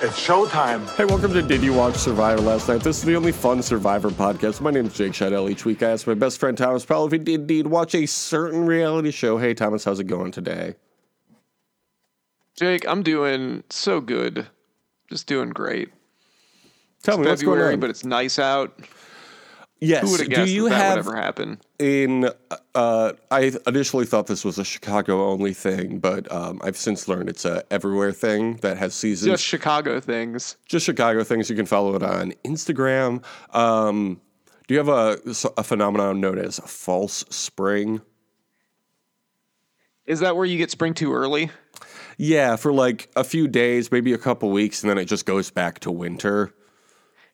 It's showtime. Hey, welcome to Did You Watch Survivor Last Night? This is the only fun Survivor podcast. My name is Jake Scheidel. Each week I ask my best friend Thomas Powell if he did indeed watch a certain reality show. Hey, Thomas, how's it going today? Jake, I'm doing so good. Just doing great. Tell me what's going February, on. but it's nice out. Yes, Who would have do you that, that have would ever happen? in? Uh, I initially thought this was a Chicago only thing, but um, I've since learned it's a everywhere thing that has seasons. Just Chicago things. just Chicago things. You can follow it on Instagram. Um, do you have a, a phenomenon known as false spring? Is that where you get spring too early? Yeah, for like a few days, maybe a couple weeks, and then it just goes back to winter.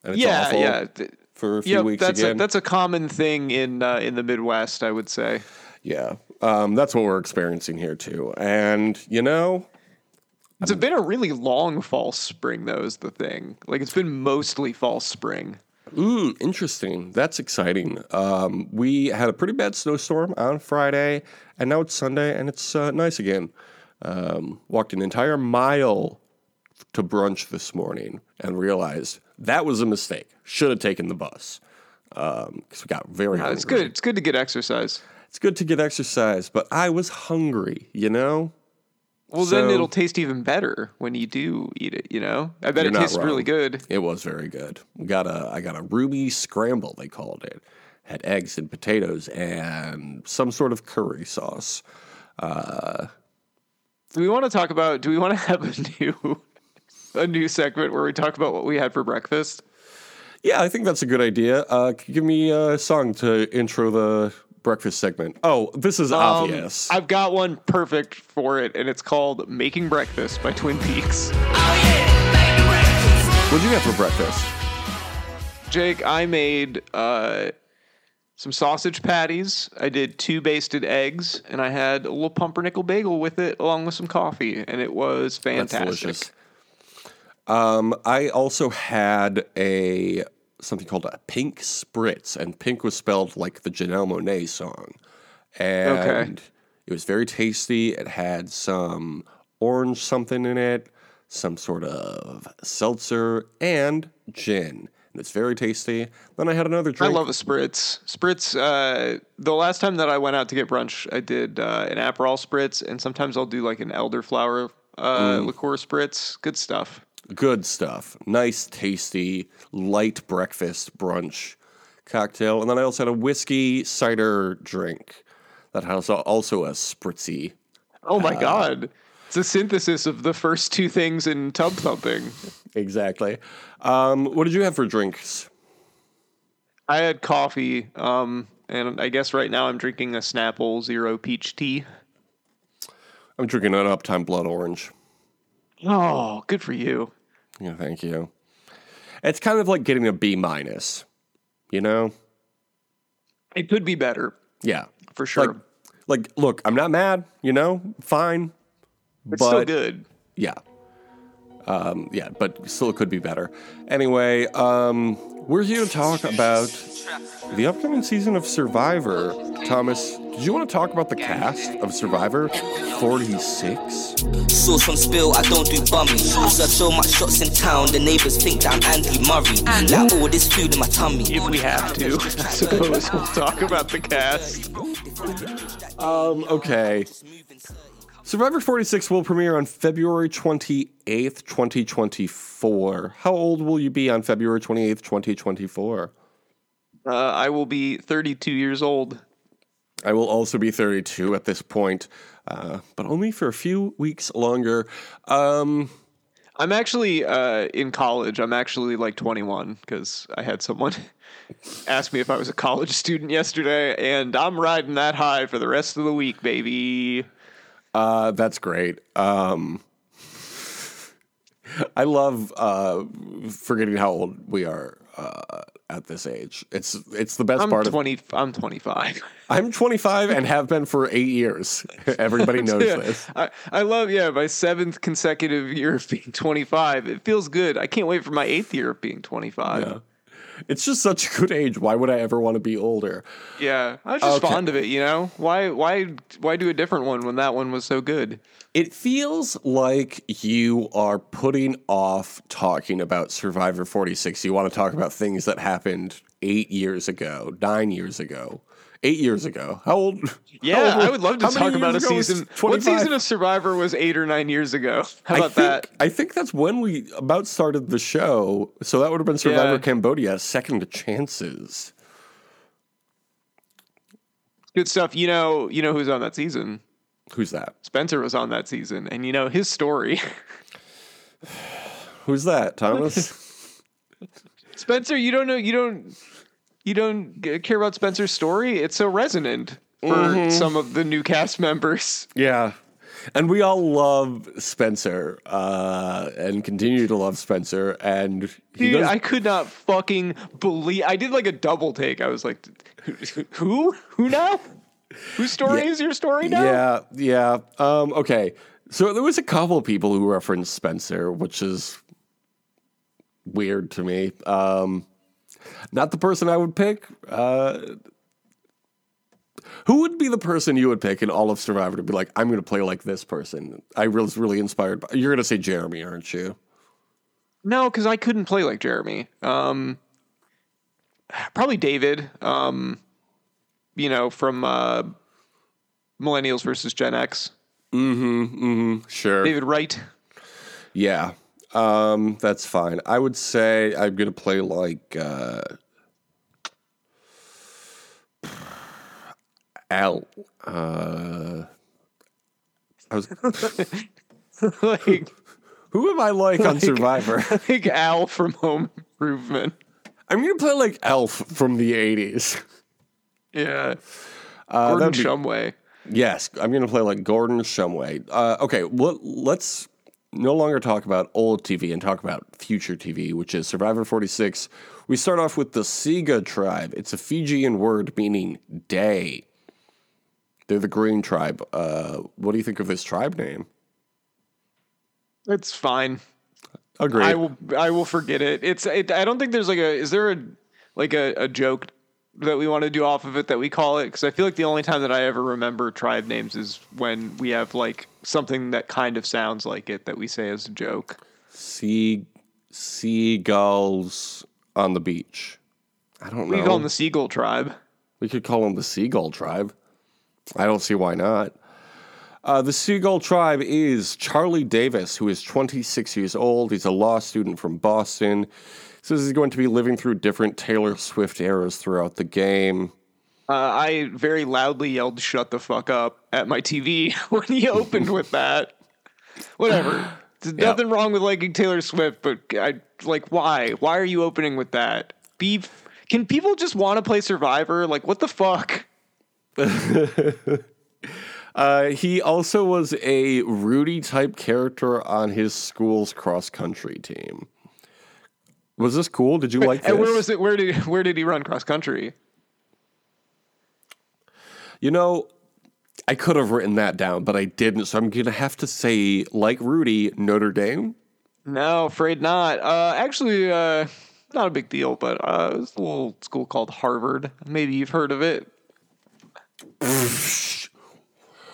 And it's yeah, awful yeah. For a few Yep, weeks that's again. a, that's a common thing in uh, in the Midwest, I would say. yeah, um, that's what we're experiencing here too. And you know, It's been a really long false spring, though. Is the thing like it's been mostly false spring. mm, interesting. That's exciting. Um, we had a pretty bad snowstorm on Friday, and now it's Sunday, and it's uh, nice again. Um, walked an entire mile to brunch this morning and realized that was a mistake. Should have taken the bus because we got very Uh, hungry. it's good. It's good to get exercise. It's good to get exercise, but I was hungry, you know? Well, then it'll taste even better when you do eat it. You know, I bet it tastes really good. It was very good. We got a I got a ruby scramble, they called it. Had eggs and potatoes and some sort of curry sauce. Do we want to talk about? Do we want to have a new a new segment where we talk about what we had for breakfast? Yeah, I think that's a good idea. Uh, give me a song to intro the breakfast segment. Oh, this is Um, obvious. I've got one perfect for it, and it's called "Making Breakfast" by Twin Peaks. What'd you have for breakfast? Jake, I made uh, some sausage patties. I did two basted eggs, and I had a little pumpernickel bagel with it, along with some coffee, and it was That's fantastic. delicious. Um, I also had a something called a pink spritz, and pink was spelled like the Janelle Monáe song, and it was very tasty. It had some orange something in it, some sort of seltzer, and gin. And it's very tasty. Then I had another drink. I love a spritz. Spritz. Uh, the last time that I went out to get brunch, I did uh, an Aperol spritz, and sometimes I'll do like an elderflower uh, Mm. liqueur spritz. Good stuff. Good stuff. Nice, tasty, light breakfast brunch cocktail. And then I also had a whiskey cider drink that has also a spritzy. Oh Uh, my god, it's a synthesis of the first two things in tub thumping. Exactly. Um, what did you have for drinks? I had coffee, um, and I guess right now I'm drinking a Snapple Zero Peach Tea. I'm drinking an Uptime Blood Orange. Oh, good for you. Yeah, thank you. It's kind of like getting a B minus, you know? It could be better Yeah. for sure. Like, like, look, I'm not mad, you know? Fine. it's still but- good. Yeah. Um, yeah, but still it could be better. Anyway, um, we're here to talk about the upcoming season of Survivor. Thomas, did you want to talk about the cast of Survivor 46? Sauce on spill, I don't do bummy. I serve so much shots in town, the neighbors think that I'm Andy Murray. Like all this food in my tummy. If we have to, I suppose we'll talk about the cast. Um, okay. Survivor 46 will premiere on February 28th, 2024. How old will you be on February 28th, 2024? Uh, I will be 32 years old. I will also be 32 at this point, uh, but only for a few weeks longer. Um, I'm actually uh, in college. I'm actually like 21 because I had someone ask me if I was a college student yesterday, and I'm riding that high for the rest of the week, baby. uh, that's great. Um, I love uh, forgetting how old we are uh, at this age. It's it's the best I'm part 20. I'm 25. I'm 25 and have been for eight years. Everybody knows Yeah, this. I, I love yeah my seventh consecutive year of being 25. It feels good. I can't wait for my eighth year of being 25. Yeah. It's just such a good age. Why would I ever want to be older? Yeah, I was just Okay. fond of it. You know, why why why do a different one when that one was so good? It feels like you are putting off talking about Survivor 46. You want to talk about things that happened eight years ago, nine years ago, eight years ago. How old? Yeah, how old- I would love to talk about a years ago was season. What season of Survivor was eight or nine years ago? How I about think, that? I think that's when we about started the show. So that would have been Survivor Yeah. Cambodia, Second Chances. Good stuff. You know, you know who's on that season? Who's that? Spencer was on that season, and you know his story. Who's that? Thomas? Spencer, you don't know, you don't, you don't care about Spencer's story. It's so resonant for some of the new cast members. yeah. And we all love Spencer uh, and continue to love Spencer. And he Dude, goes, I could not fucking believe. I did like a double take. I was like, who? Who now? Whose story Yeah. is your story now? Yeah, yeah. Um, okay. So there was a couple of people who referenced Spencer, which is weird to me. Um, not the person I would pick. Uh, who would be the person you would pick in all of Survivor to be like, I'm going to play like this person? I was really inspired. By, you're going to say Jeremy, aren't you? No, because I couldn't play like Jeremy. Um, probably David. Um, you know, from uh, Millennials versus Gen X. Mm-hmm. Sure. David Wright. Yeah. Um, that's fine. I would say I'm going to play like uh, Al. Uh, I was, like, who am I like on Survivor? like Al from Home Improvement. I'm going to play like ALF from the 80s. Yeah. Uh, Gordon be- Shumway. Yes, I'm going to play like Gordon Shumway. Uh, okay, well, let's no longer talk about old TV and talk about future TV, which is Survivor 46. We start off with the Siga tribe. It's a Fijian word meaning day. They're the Green tribe. Uh, what do you think of this tribe name? It's fine. Agreed. I will. I will forget it. It's. It, I don't think there's like a. Is there a like a, a joke that we want to do off of it that we call it? Because I feel like the only time that I ever remember tribe names is when we have like something that kind of sounds like it that we say as a joke. sea seagulls on the beach. I don't know. We call them the Seagull tribe. We could call them the Seagull Tribe. I don't see why not. Uh, the Seagull Tribe is Charlie Davis, who is 26 years old. He's a law student from Boston. Says he's going to be living through different Taylor Swift eras throughout the game. Uh, I very loudly yelled "Shut the fuck up" at my TV when he opened with that. Whatever. There's nothing wrong with liking Taylor Swift, but I like why? Why are you opening with that? Be can people just want to play Survivor? Like what the fuck? Uh, he also was a Rudy type character on his school's cross country team. Was this cool? Did you like this? And where was it? Where did where did he run cross country? You know, I could have written that down, but I didn't. So I'm going to have to say, like Rudy, Notre Dame. No, afraid not. Uh, actually, uh, not a big deal, but uh, it's a little school called Harvard. Maybe you've heard of it.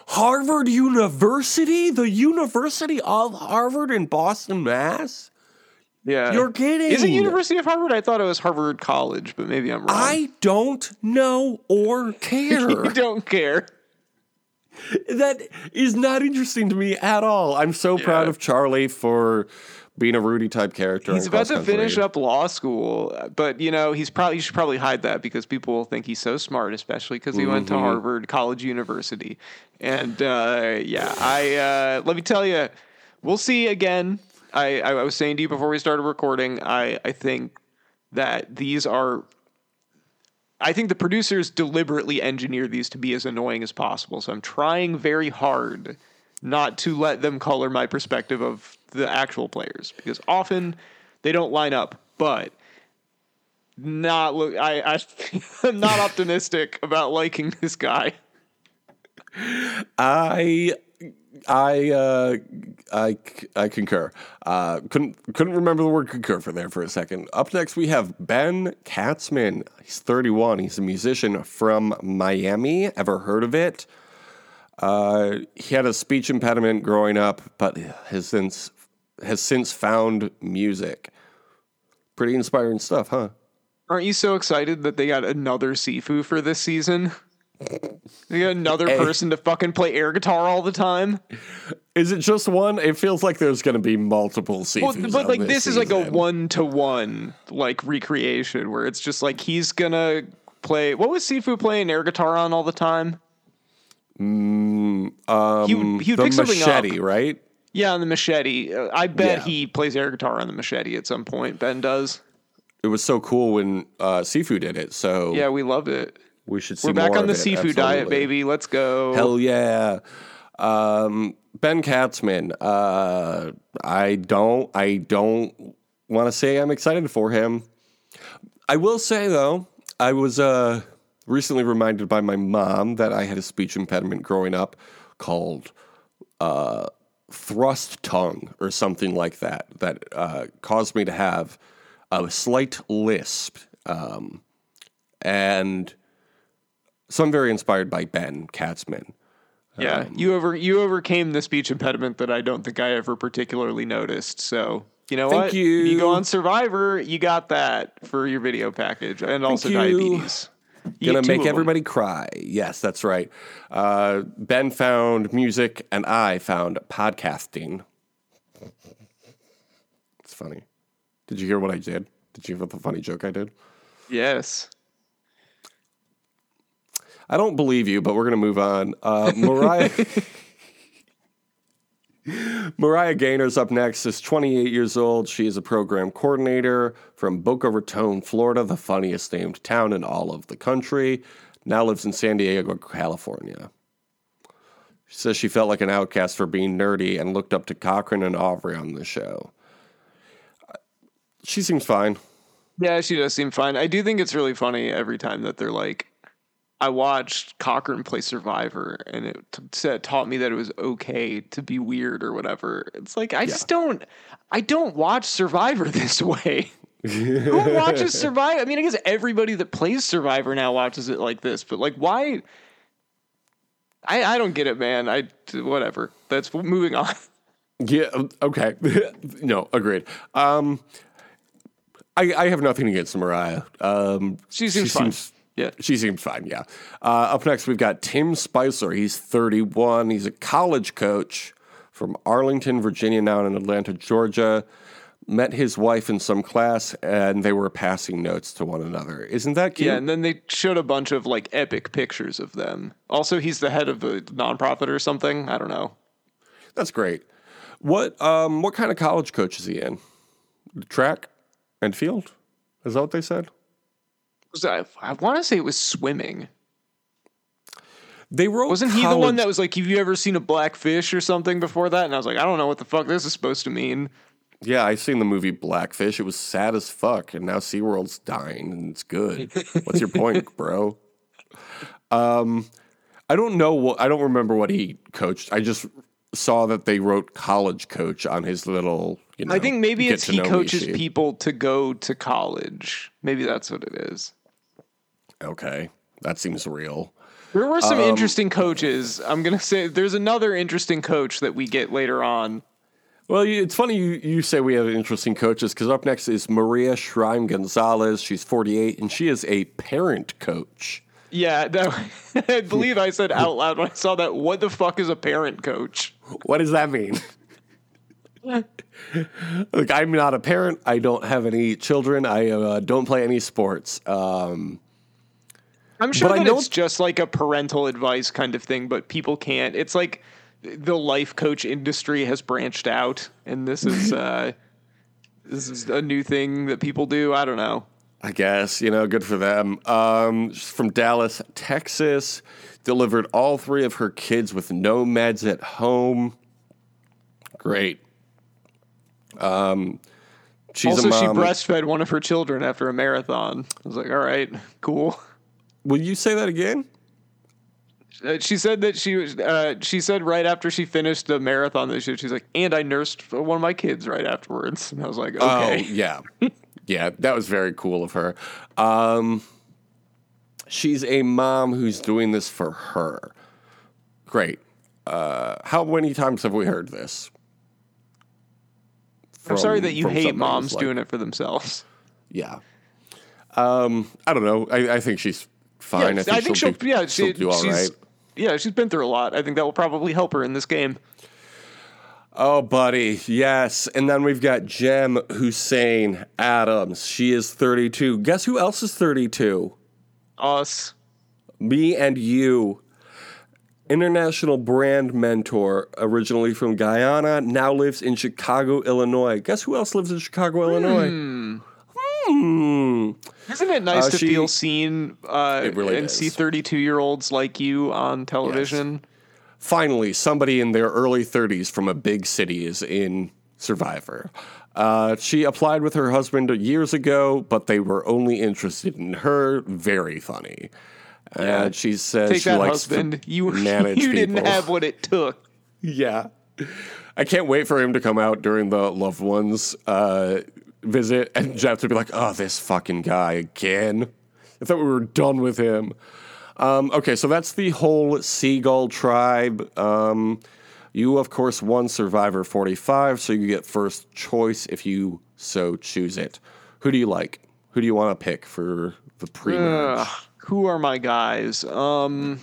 Harvard University? The University of Harvard in Boston, Mass? Yeah, You're kidding. Is it University of Harvard? I thought it was Harvard College, but maybe I'm wrong. I don't know or care. you don't care. that is not interesting to me at all. I'm so proud of Charlie for being a Rudy type character. He's about to finish up law school, but you know he's probably you should probably hide that because people will think he's so smart, especially because he went to Mm-hmm. Harvard College University. And uh, yeah, I uh, let me tell you, we'll see again. I, I was saying to you before we started recording, I I think that these are. I think the producers deliberately engineer these to be as annoying as possible. So I'm trying very hard not to let them color my perspective of the actual players because often they don't line up. But not look. I, I I'm not optimistic about liking this guy. I I uh, I I concur. Uh, couldn't couldn't remember the word concur for there for a second. Up next we have Ben Katzman. He's 31. He's a musician from Miami. Ever heard of it? Uh, he had a speech impediment growing up, but has since has since found music. Pretty inspiring stuff, huh? Aren't you so excited that they got another Sifu for this season? They got another hey. person to fucking play air guitar all the time. Is it just one? It feels like there's going to be multiple Sifus. Well, but like this, this is like a one to one like recreation where it's just like he's gonna play. What was Sifu playing air guitar on all the time? Mm, um, he would, he would pick something machete, up. right? Yeah, on the machete. Uh, I bet yeah. he plays air guitar on the machete at some point. Ben does. It was so cool when uh, Sifu did it. So yeah, we loved it. We should see. We're back on the Sifu diet, baby. Let's go. Hell yeah. Um, ben Katzman. Uh, I don't. I don't want to say I'm excited for him. I will say though, I was uh, recently reminded by my mom that I had a speech impediment growing up called uh, thrust tongue or something like that that uh, caused me to have a slight lisp. Um, and so I'm very inspired by Ben Katzman. Yeah, um, you over you overcame the speech impediment that I don't think I ever particularly noticed. So you know what? You. you go on Survivor, you got that for your video package, and also you. diabetes. Gonna make everybody cry. Yes, that's right. Uh, ben found music, and I found podcasting. It's funny. Did you hear what I did? Did you hear the funny joke I did? Yes. I don't believe you, but we're going to move on. Uh, Moriah. Moriah Gaynor's up next. Is 28 years old. She is a program coordinator from Boca Raton, Florida, the funniest named town in all of the country. Now lives in San Diego, California. She says she felt like an outcast for being nerdy and looked up to Cochran and Aubrey on the show. She seems fine. Yeah, she does seem fine. I do think it's really funny every time that they're like, I watched Cochran play Survivor, and it t- taught me that it was okay to be weird or whatever. It's like I yeah. just don't, I don't watch Survivor this way. Who watches Survivor? I mean, I guess everybody that plays Survivor now watches it like this, but like, why? I I don't get it, man. I whatever. That's moving on. Yeah. Okay. no. Agreed. Um, I I have nothing against Moriah. Um, she seems she fine. Seems, yeah, she seems fine. Yeah. Uh, up next, we've got Tim Spicer. He's 31. He's a college coach from Arlington, Virginia, now in Atlanta, Georgia. Met his wife in some class, and they were passing notes to one another. Isn't that cute? Yeah, and then they showed a bunch of like epic pictures of them. Also, he's the head of a nonprofit or something. I don't know. That's great. What um what kind of college coach is he in? Track and field? Is that what they said? Was I, I want to say it was swimming. They wrote. Wasn't college... he the one that was like, "Have you ever seen a black fish or something before that?" And I was like, "I don't know what the fuck this is supposed to mean." Yeah, I seen the movie Blackfish. It was sad as fuck, and now SeaWorld's dying, and it's good. What's your point, bro? Um, I don't know what. I don't remember what he coached. I just saw that they wrote college coach on his little. You know, I think maybe it's he coaches people to go to college. Maybe that's what it is. Okay, that seems real. There were some um, interesting coaches. I'm gonna say there's another interesting coach that we get later on. Well, it's funny you, you say we have interesting coaches because up next is Maria Shrime Gonzalez. She's 48 and she is a parent coach. Yeah, that, I believe I said out loud when I saw that. What the fuck is a parent coach? What does that mean? Look, I'm not a parent. I don't have any children. I uh, don't play any sports. Um, I'm sure that it's just like a parental advice kind of thing, but people can't. It's like the life coach industry has branched out, and this is uh, this is a new thing that people do. I don't know. I guess you know, good for them. Um, from Dallas, Texas, delivered all three of her kids with no meds at home. Great. Um, she's also she breastfed one of her children after a marathon. I was like, all right, cool. Will you say that again? Uh, she said that she was. Uh, she said right after she finished the marathon that she, she's like, and I nursed one of my kids right afterwards. And I was like, Oh, okay, yeah. yeah, that was very cool of her. Um, she's a mom who's doing this for her. Great. Uh, how many times have we heard this? I'm sorry that you hate moms like- doing it for themselves. Yeah. Um, I don't know. I, I think she's fine. Yeah, I think, she'll, do, yeah, she'll she, do all she's, right. Yeah, she's been through a lot. I think that will probably help her in this game. Oh, buddy, yes. And then we've got Jem Hussain Adams. She is 32. Guess who else is 32? Us. Me and you. International brand mentor, originally from Guyana, now lives in Chicago, Illinois. Guess who else lives in Chicago, Illinois? Hmm. Isn't it nice Uh, to she- feel seen uh, really and is. see 32 year olds like you on television? Finally, somebody in their early 30s from a big city is in Survivor. Uh, she applied with her husband years ago, but they were only interested in her. Very funny. And she says Take she that, likes husband. to You, manage you didn't people. have what it took. Yeah. I can't wait for him to come out during the loved ones uh, visit and Jeff to be like, oh, this fucking guy again. I thought we were done with him. Um, okay, so that's the whole Seagull tribe. Um, you, of course, won Survivor 45, so you get first choice if you so choose it. Who do you like? Who do you want to pick for the pre who are my guys? Um,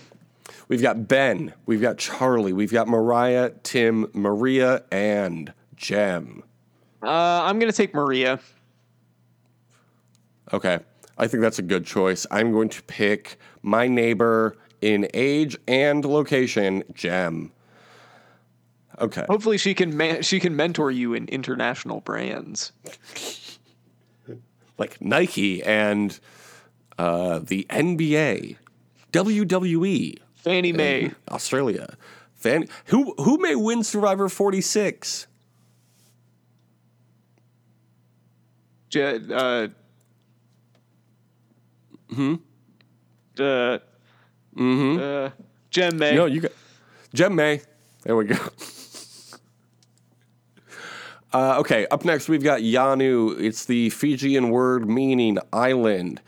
We've got Ben, we've got Charlie, we've got Moriah, Tim, Maria, and Jem. Uh, I'm going to take Maria. Okay. I think that's a good choice. I'm going to pick my neighbor in age and location, Jem. Okay. Hopefully, she can man- she can mentor you in international brands. Like Nike and uh, the NBA, WWE, Fannie Mae. Australia. Fan- who who may win Survivor 46? Uh, hmm. Uh, mm-hmm. Uh, Jen May. No, you got Jem May. There we go. Uh, okay, up next we've got Yanu. It's the Fijian word meaning island.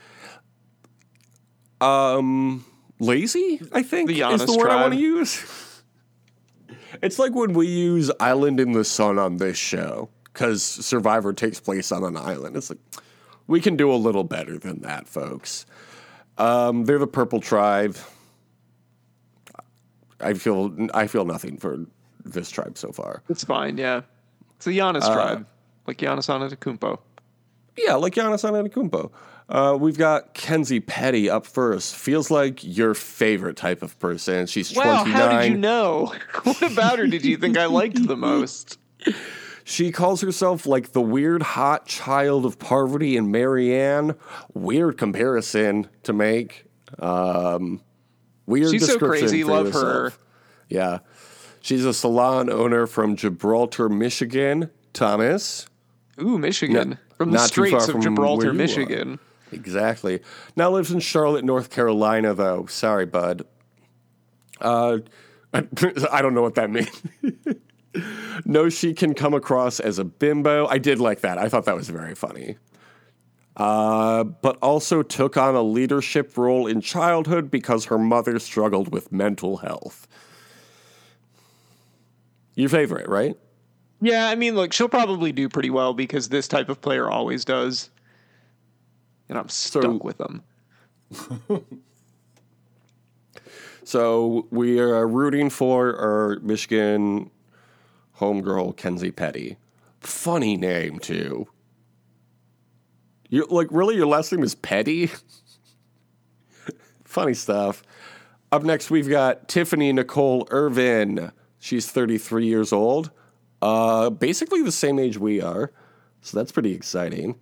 Um, lazy, I think, The is the word I want to use. It's like when we use island in the sun on this show because Survivor takes place on an island. It's like we can do a little better than that, folks. Um, they're the purple tribe. I feel I feel nothing for this tribe so far. It's fine, yeah. It's the Giannis Uh, tribe. Like Giannis Antetokounmpo. Yeah, like Giannis Antetokounmpo. Uh, we've got Kenzie Petty up first. Feels like your favorite type of person. She's Wow, 29. how did you know? what about her did you think I liked the most? She calls herself like the weird hot child of Parvati and Marianne. Weird comparison to make. Um, weird She's so crazy, love yourself. her. Yeah. She's a salon owner from Gibraltar, Michigan. Thomas. Ooh, Michigan. from the Straits of from Gibraltar, you are. Michigan. Exactly. Now lives in Charlotte, North Carolina, though. Sorry, bud. Uh, I don't know what that means. no, she can come across as a bimbo. I did like that. I thought that was very funny. Uh, but also took on a leadership role in childhood because her mother struggled with mental health. Your favorite, right? Yeah, I mean, look, she'll probably do pretty well because this type of player always does. And I'm stuck with them. So we are rooting for our Michigan homegirl Kenzie Petty. Funny name too. You like really your last name is Petty? Funny stuff. Up next we've got Tiffany Nicole Ervin. She's 33 years old. Uh basically the same age we are. So that's pretty exciting.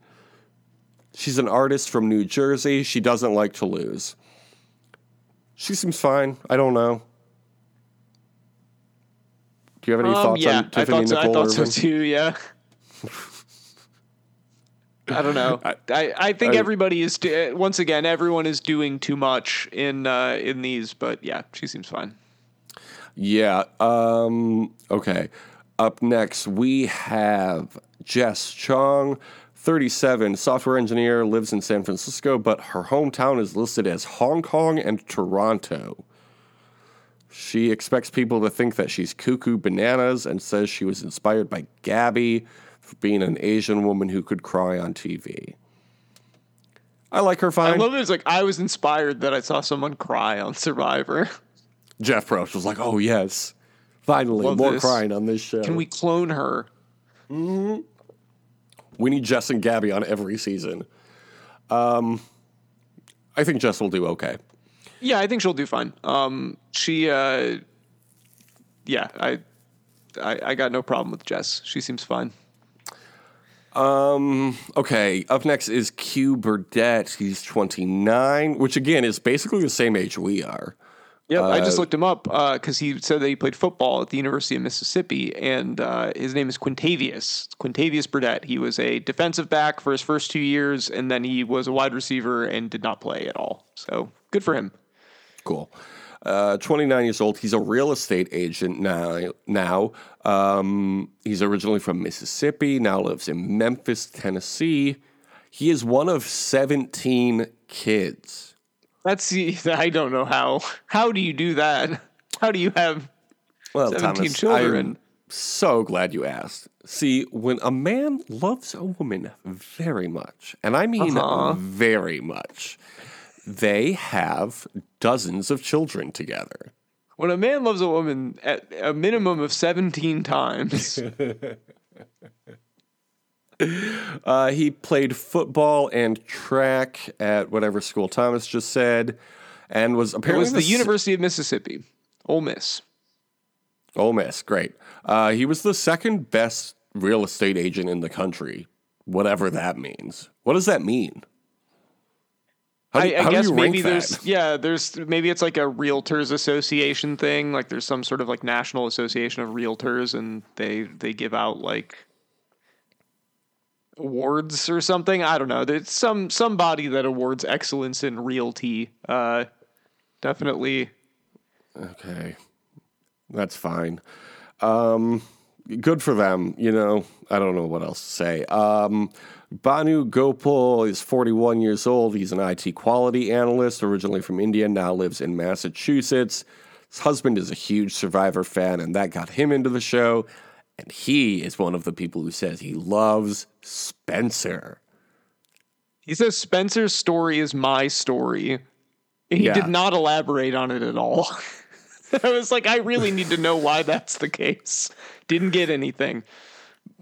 She's an artist from New Jersey. She doesn't like to lose. She seems fine. I don't know. Do you have any Um, thoughts yeah, on I Tiffany thought, so, I thought so too, yeah. I don't know. I, I think I- everybody is do- once again everyone is doing too much in uh, in these, but yeah, she seems fine. Yeah. Um, okay. Up next, we have Jess Chong, 37, software engineer, lives in San Francisco, but her hometown is listed as Hong Kong and Toronto. She expects people to think that she's cuckoo bananas and says she was inspired by Gabby for being an Asian woman who could cry on TV. I like her I fine. love it. It's like I was inspired that I saw someone cry on Survivor. Jeff Probst was like, oh, yes. Finally, Love more this. crying on this show. Can we clone her? We need Jess and Gabby on every season. Um, I think Jess will do okay. Yeah, I think she'll do fine. Um, she, uh, yeah, I, I, I got no problem with Jess. She seems fine. Okay, up next is Q Burdette. He's 29, which again is basically the same age we are. Yep, I just looked him up because he said that he played football at the University of Mississippi, and uh, his name is Quintavious. Quintavious Burdette. He was a defensive back for his first two years, and then he was a wide receiver and did not play at all. So good for him. Cool. Uh, 29 years old. He's a real estate agent now. Now, um, he's originally from Mississippi. Now lives in Memphis, Tennessee. He is one of 17 kids. That's I don't know how. How do you do that? How do you have Well, 17 Thomas, children? I'm so glad you asked. See, when a man loves a woman very much, and I mean Uh-huh. very much, they have dozens of children together. when a man loves a woman at a minimum of 17 times? Uh, he played football and track at whatever school Thomas just said, and was It apparently was the s- University of Mississippi, Ole Miss. Ole Miss, great. Uh, he was the second best real estate agent in the country, whatever that means. What does that mean? How do, I, I how guess maybe that? there's yeah there's maybe it's like a realtors association thing like there's some sort of like national association of realtors and they they give out like awards or something I don't know there's some some body that awards excellence in realty uh definitely Okay, that's fine. Um, good for them. You know, I don't know what else to say. Um, Bhanu Gopal is 41 years old. He's an IT quality analyst, originally from India, now lives in Massachusetts. His husband is a huge Survivor fan, and that got him into the show. And he is one of the people who says he loves Spencer. he says Spencer's story is my story he Yeah. did not elaborate on it at all I was like I really need to know why that's the case didn't get anything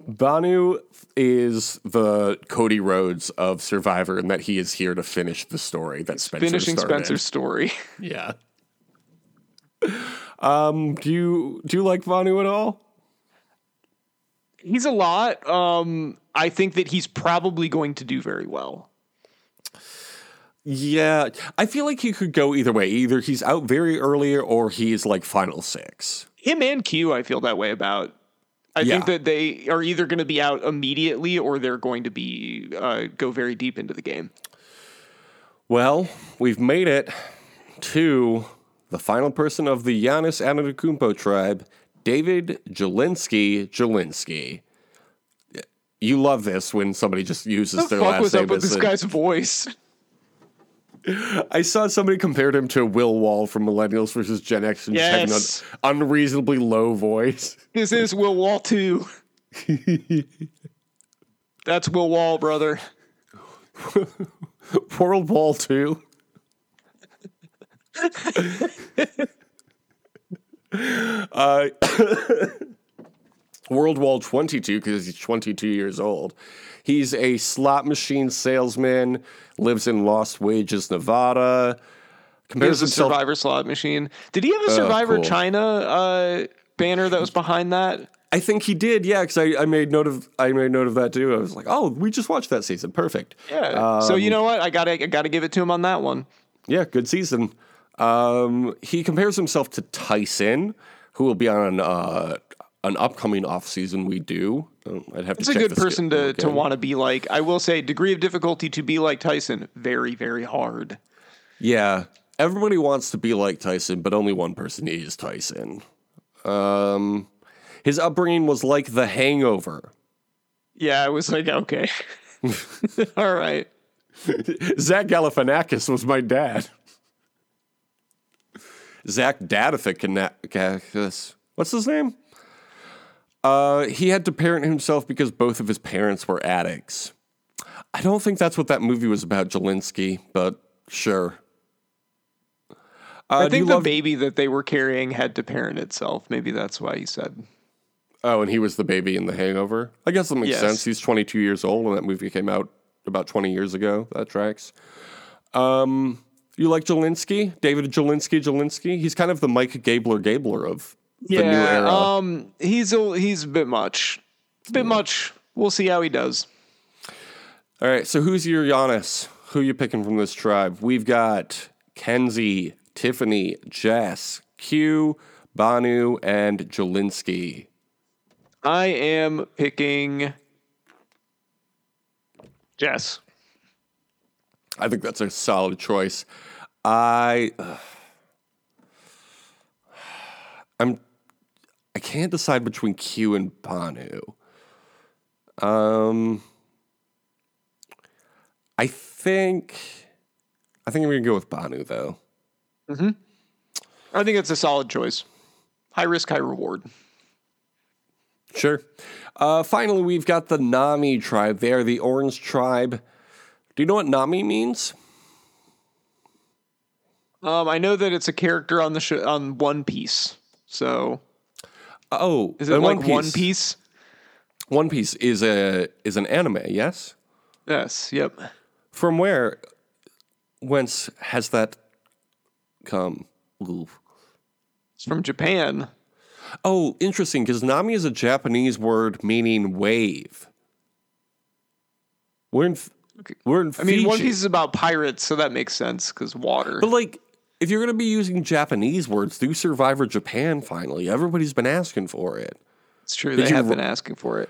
Bhanu is the Cody Rhodes of Survivor, and that he is here to finish the story that Spencer finishing started. Spencer's story. Yeah. Um, do you do you like Bhanu at all? He's a lot. Um, I think that he's probably going to do very well. Yeah, I feel like he could go either way. Either he's out very early or he's like final six. Him and Q, I feel that way about. I Yeah. think that they are either going to be out immediately or they're going to be uh, go very deep into the game. Well, we've made it to the final person of the Giannis Antetokounmpo tribe, David Jelinsky. Jelinsky. You love this when somebody just uses the their fuck last was name up with this guy's voice? I saw somebody compared him to Will Wahl from Millennials versus Gen X and just having Yes. an unreasonably low voice. This is Will Wahl too. That's Will Wahl, brother. World Wahl Two. uh, World Wahl 22 because he's 22 years old. He's a slot machine salesman, lives in Lost Wages, Nevada. He Compares has a himself. Survivor slot machine. Did he have a Survivor cool. China uh, banner that was behind that? I think he did, yeah, because I, I made note of I made note of that too. I was like, oh, we just watched that season. Perfect. Yeah. so you know what? I gotta I gotta give it to him on that one. Yeah, good season. Um, he compares himself to Tyson, who will be on uh, an upcoming off season we do Oh, I'd have to. It's a good person to, to want to be like. I will say, degree of difficulty to be like Tyson, very, very hard. Yeah, everybody wants to be like Tyson, but only one person is Tyson. Um, his upbringing was like The Hangover. Yeah, I was like, okay. All right. Zach Galifianakis was my dad. Zach Galifianakis. What's his name? Uh, he had to parent himself because both of his parents were addicts. I don't think that's what that movie was about, Jelinsky, but sure. Uh, I think the love- baby that they were carrying had to parent itself. Maybe that's why he said. Oh, and he was the baby in The Hangover. I guess that makes Yes. sense. He's 22 years old, and that movie came out about 20 years ago. That tracks. Um, you like Jelinsky? David Jelinsky? Jelinsky? He's kind of the Mike Gabler Gabler of era. um, he's a he's a bit much, a bit much. We'll see how he does. All right, so who's your Giannis? Who you picking from this tribe? We've got Kenzie, Tiffany, Jess, Q, Bhanu, and Jelinsky. I am picking Jess. I think that's a solid choice. I I'm I can't decide between Q and Bhanu. Um I think I think I'm gonna go with Bhanu though. Mhm. I think it's a solid choice. High risk, high reward. Sure. Uh, finally, we've got the Nami tribe. They are the Orange tribe. Do you know what Nami means? Um, I know that it's a character on the sh- on One Piece. So Oh, is it like One Piece? One Piece is a is an anime. Yes. Yes. Yep. From where? Whence has that come? Ooh. It's from Japan. Oh, interesting. Because Nami is a Japanese word meaning wave. We're in. F- We're in. I mean, One Piece is about pirates, so that makes sense because water. But like, if you're going to be using Japanese words, do Survivor Japan finally. Everybody's been asking for it. It's true. Did They you have been asking for it.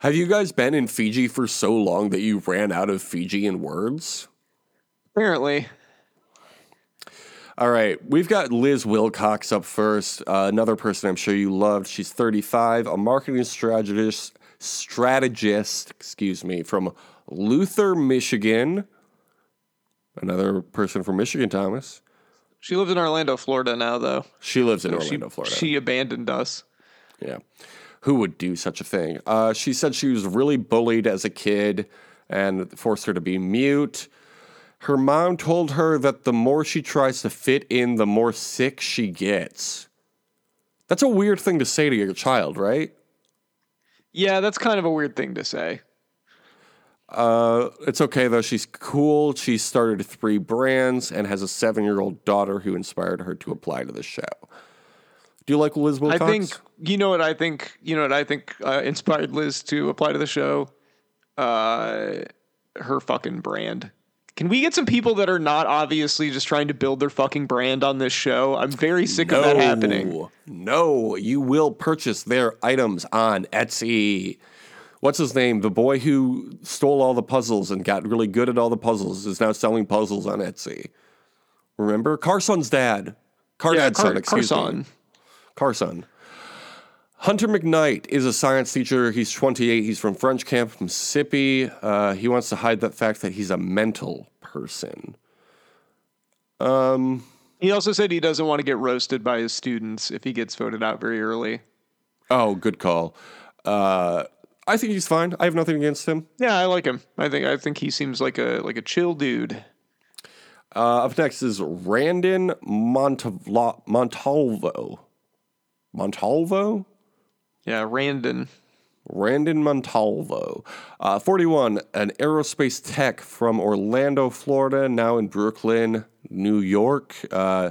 Have you guys been in Fiji for so long that you ran out of Fijian words? Apparently, All right, we've got Liz Wilcox up first. Uh, another person I'm sure you loved. She's 35, a marketing strategist, strategist, excuse me, from Luther, Michigan. Another person from Michigan, Thomas. She lives in Orlando, Florida now, though. She lives in She- Orlando, Florida. She abandoned us. Yeah. Who would do such a thing? Uh, she said she was really bullied as a kid and forced her to be mute. Her mom told her that the more she tries to fit in, the more sick she gets. That's a weird thing to say to your child, right? Yeah, that's kind of a weird thing to say. Uh, it's okay though. She's cool. She started three brands and has a seven year old daughter who inspired her to apply to the show. Do you like Liz Wilcox? I think you know what I think. You know what I think uh, inspired Liz to apply to the show. Uh, her fucking brand. Can we get some people that are not obviously just trying to build their fucking brand on this show? I'm very sick of that happening. No, you will purchase their items on Etsy. What's his name? The boy who stole all the puzzles and got really good at all the puzzles is now selling puzzles on Etsy. Remember? Carson's dad. Cardad's son, excuse Carson. me. Carson. Hunter McKnight is a science teacher. He's 28. He's from French Camp, Mississippi. Uh, he wants to hide the fact that he's a mental person. Um, He also said he doesn't want to get roasted by his students if he gets voted out very early. Oh, good call. Uh, I think he's fine. I have nothing against him. Yeah, I like him. I think I think he seems like a like a chill dude. Uh, up next is Randen Montavla- Montalvo. Montalvo? Yeah, Randen. Randen Montalvo. Uh, 41, an aerospace tech from Orlando, Florida, now in Brooklyn, New York. Uh,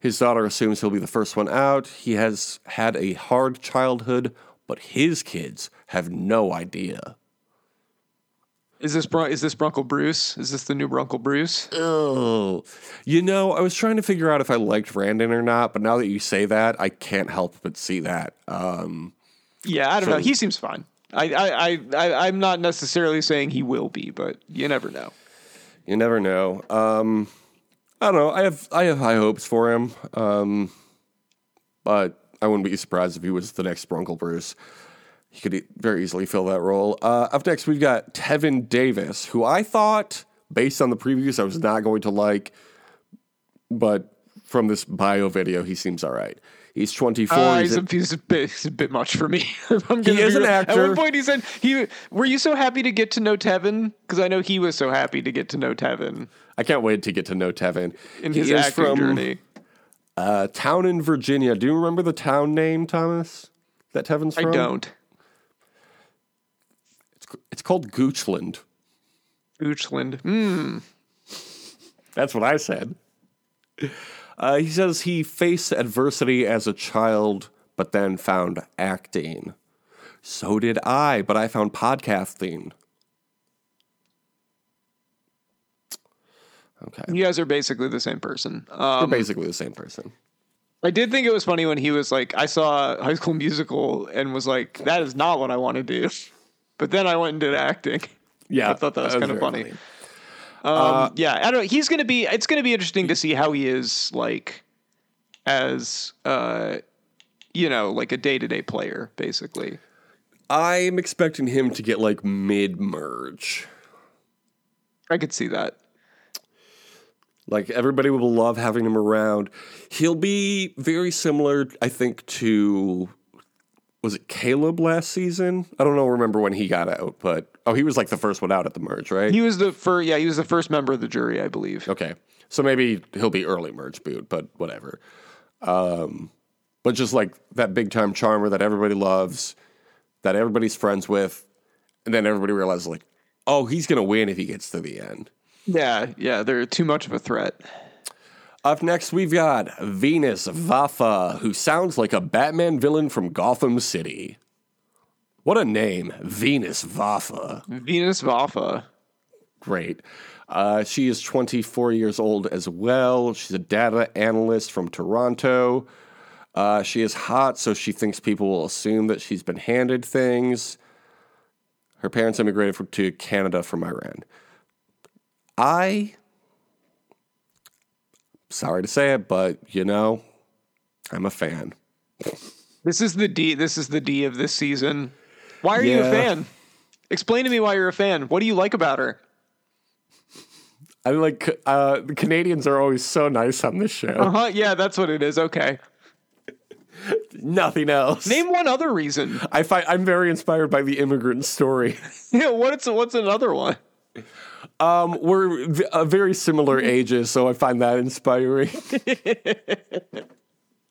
his daughter assumes he'll be the first one out. He has had a hard childhood, but his kids have no idea. Is this Bron- is this Brunkle Bruce? Is this the new Brunkle Bruce? Oh, you know, I was trying to figure out if I liked Randen or not, but now that you say that, I can't help but see that. Um, Yeah, I don't know. He seems fine. I, I, I, I, I'm not necessarily saying he will be, but you never know. You never know. Um, I don't know. I have I have high hopes for him, um, but I wouldn't be surprised if he was the next Brunkle Bruce. He could very easily fill that role. Uh, up next, we've got Tevin Davis, who I thought, based on the previews, I was not going to like, but from this bio video, he seems all right. He's 24. Uh, he's he's, a- he's, a bit, he's a bit much for me. I'm He is an real. At one point, he said, "He were you so happy to get to know Tevin? Because I know he was so happy to get to know Tevin I can't wait to get to know Tevin. in he his is acting from journey." Uh, town in Virginia. Do you remember the town name, Thomas? That Tevin's I don't. It's, it's called Goochland. Goochland. Hmm. That's what I said. Uh, he says he faced adversity as a child, but then found acting. So did I, but I found podcasting. Okay. You guys are basically the same person. We're Um, basically the same person. I did think it was funny when he was like, I saw High School Musical and was like, that is not what I want to do. But then I went and did acting. Yeah. I thought that was kind of very funny. Um, yeah, I don't. Know. He's gonna be. It's gonna be interesting to see how he is like, as uh, you know, like a day to day player, basically. I'm expecting him to get like mid merge. I could see that. Like everybody will love having him around. He'll be very similar, I think, to was it Caleb last season? I don't know, remember when he got out, but oh, he was like the first one out at the merge, right? He was the first. Yeah, he was the first member of the jury, I believe. okay, so maybe he'll be early merge boot, but whatever. Um, but just like that big time charmer that everybody loves, that everybody's friends with, and then everybody realizes like, oh, he's gonna win if he gets to the end. Yeah, yeah, they're too much of a threat. Up next, we've got Venus Vafa, who sounds like a Batman villain from Gotham City. What a name, Venus Vafa. Venus Vafa. Great. Uh, she is 24 years old as well. She's a data analyst from Toronto. Uh, she is hot, so she thinks people will assume that she's been handed things. Her parents immigrated from, to Canada from Iran. I, sorry to say it, but you know, I'm a fan. This is the D. This is the D of this season. Why are you a fan? Explain to me why you're a fan. What do you like about her? I like uh, the Canadians are always so nice on this show. Uh huh. Yeah, that's what it is. Okay. Nothing else. Name one other reason. I find I'm very inspired by the immigrant story. Yeah. What's what's another one? Um, we're v- uh, very similar ages, so I find that inspiring.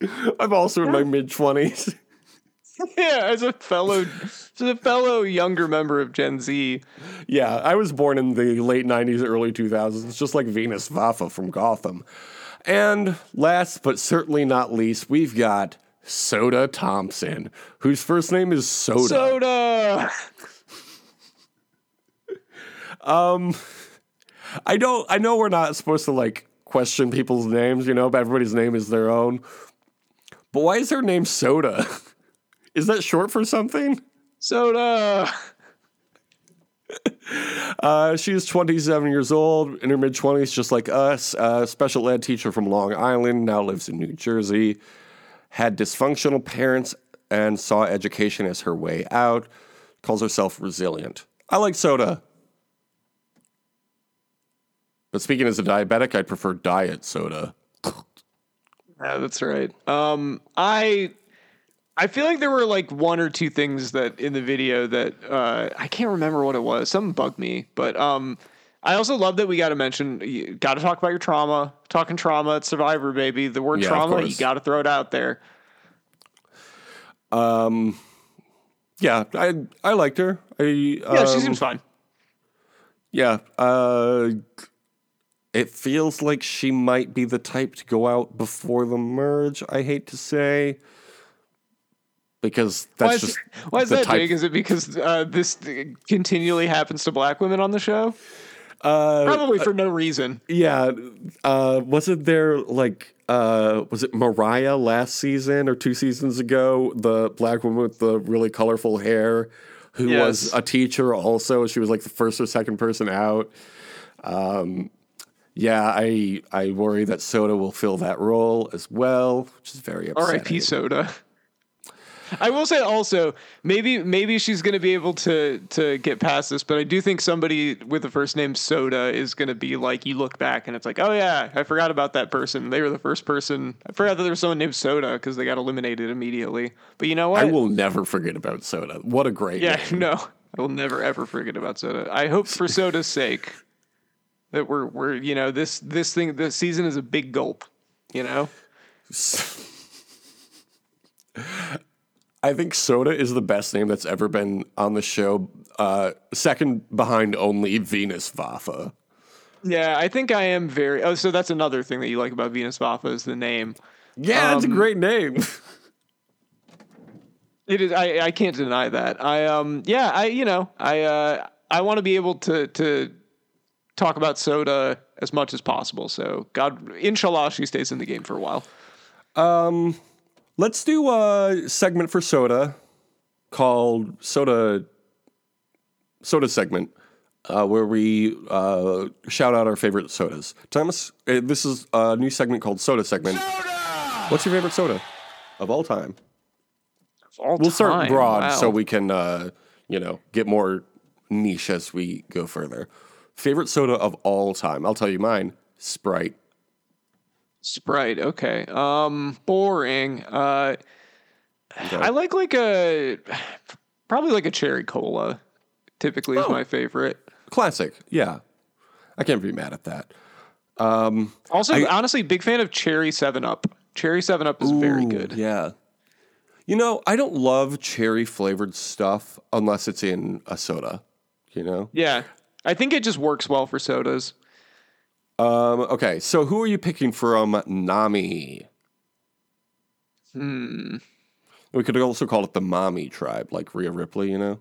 I'm also in my mid twenties. Yeah, as a fellow, as a fellow younger member of Gen Z. Yeah, I was born in the late '90s, early 2000s, just like Venus Vafa from Gotham. And last but certainly not least, we've got Soda Thompson, whose first name is Soda. Soda. I don't. I know we're not supposed to like question people's names, you know, but everybody's name is their own. But why is her name Soda? Is that short for something? Soda. Uh, she is 27 years old, in her mid 20s, just like us. Uh, special ed teacher from Long Island, now lives in New Jersey. Had dysfunctional parents and saw education as her way out. Calls herself resilient. I like soda. But speaking as a diabetic, I'd prefer diet soda. Yeah, that's right. Um, I I feel like there were like one or two things that in the video that uh, I can't remember what it was. Something bugged me, but um, I also love that we got to mention, got to talk about your trauma. Talking trauma at Survivor, baby. The word Yeah, trauma, you got to throw it out there. Um, Yeah, I I liked her. I, Yeah, she um, seems fine. Yeah. Uh, it feels like she might be the type to go out before the merge, I hate to say. Because that's Why is, just why is that, type. Jake? Is it because uh, this continually happens to black women on the show? Uh, Probably for no reason. yeah. Uh, wasn't there like uh, was it Moriah last season or two seasons ago? The black woman with the really colorful hair who yes. was a teacher also. She was like the first or second person out. Um, yeah, I I worry that Soda will fill that role as well, which is very upsetting. R.I.P. Soda. I will say also maybe maybe she's going to be able to to get past this, but I do think somebody with the first name Soda is going to be like you look back and it's like, oh yeah, I forgot about that person. They were the first person. I forgot that there was someone named Soda because they got eliminated immediately. But you know what? I will never forget about Soda. What a great yeah. Name. No, I will never ever forget about Soda. I hope for Soda's sake that we're we're you know this this thing this season is a big gulp. You know. I think Soda is the best name that's ever been on the show. Uh, second behind only Venus Vafa. Yeah, I think I am very. Oh, so that's another thing that you like about Venus Vafa is the name. Yeah, um, it's a great name. it is. I I can't deny that. I um yeah I you know I uh I want to be able to to talk about Soda as much as possible. So God, inshallah, she stays in the game for a while. Um. Let's do a segment for soda called soda soda segment uh, where we uh, shout out our favorite sodas. Thomas, uh, this is a new segment called soda segment. Soda! What's your favorite soda of all time? Of all we'll time. start broad wow. so we can uh, you know get more niche as we go further. Favorite soda of all time? I'll tell you mine. Sprite. Sprite. Okay. Um, boring. Uh, okay. I like like a probably like a cherry cola. Typically, oh. is my favorite. Classic. Yeah, I can't be mad at that. Um, also, I, honestly, big fan of cherry Seven Up. Cherry Seven Up is ooh, very good. Yeah. You know, I don't love cherry flavored stuff unless it's in a soda. You know. Yeah, I think it just works well for sodas. Um, okay, so who are you picking from Nami? Hmm. We could also call it the Mommy tribe, like Rhea Ripley, you know?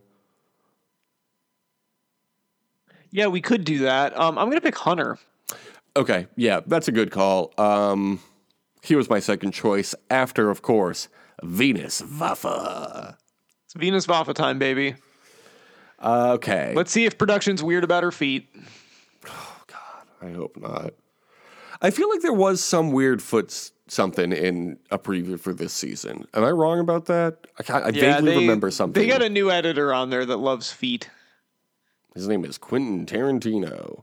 Yeah, we could do that. Um, I'm going to pick Hunter. Okay, yeah, that's a good call. Um, he was my second choice after, of course, Venus Vafa. It's Venus Vafa time, baby. Uh, okay. Let's see if production's weird about her feet. Oh God, I hope not. I feel like there was some weird foot something in a preview for this season. Am I wrong about that? I, I yeah, vaguely they, remember something. They got a new editor on there that loves feet. His name is Quentin Tarantino.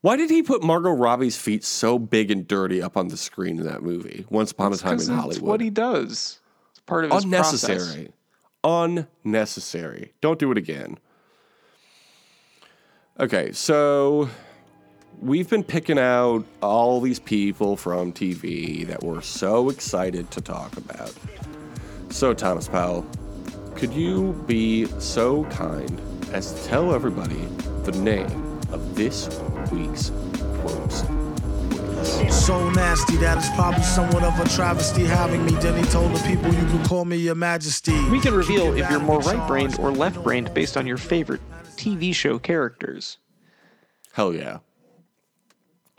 Why did he put Margot Robbie's feet so big and dirty up on the screen in that movie? Once upon a time in Hollywood. what he does. It's part of his unnecessary. Process. Unnecessary. Don't do it again. Okay, so we've been picking out all these people from TV that we're so excited to talk about. So, Thomas Powell, could you be so kind as to tell everybody the name of this week's quotes? So nasty that it's probably somewhat of a travesty having me. Then he told the people you can call me your majesty. We can reveal if you're more right brained or left brained based on your favorite TV show characters. Hell yeah.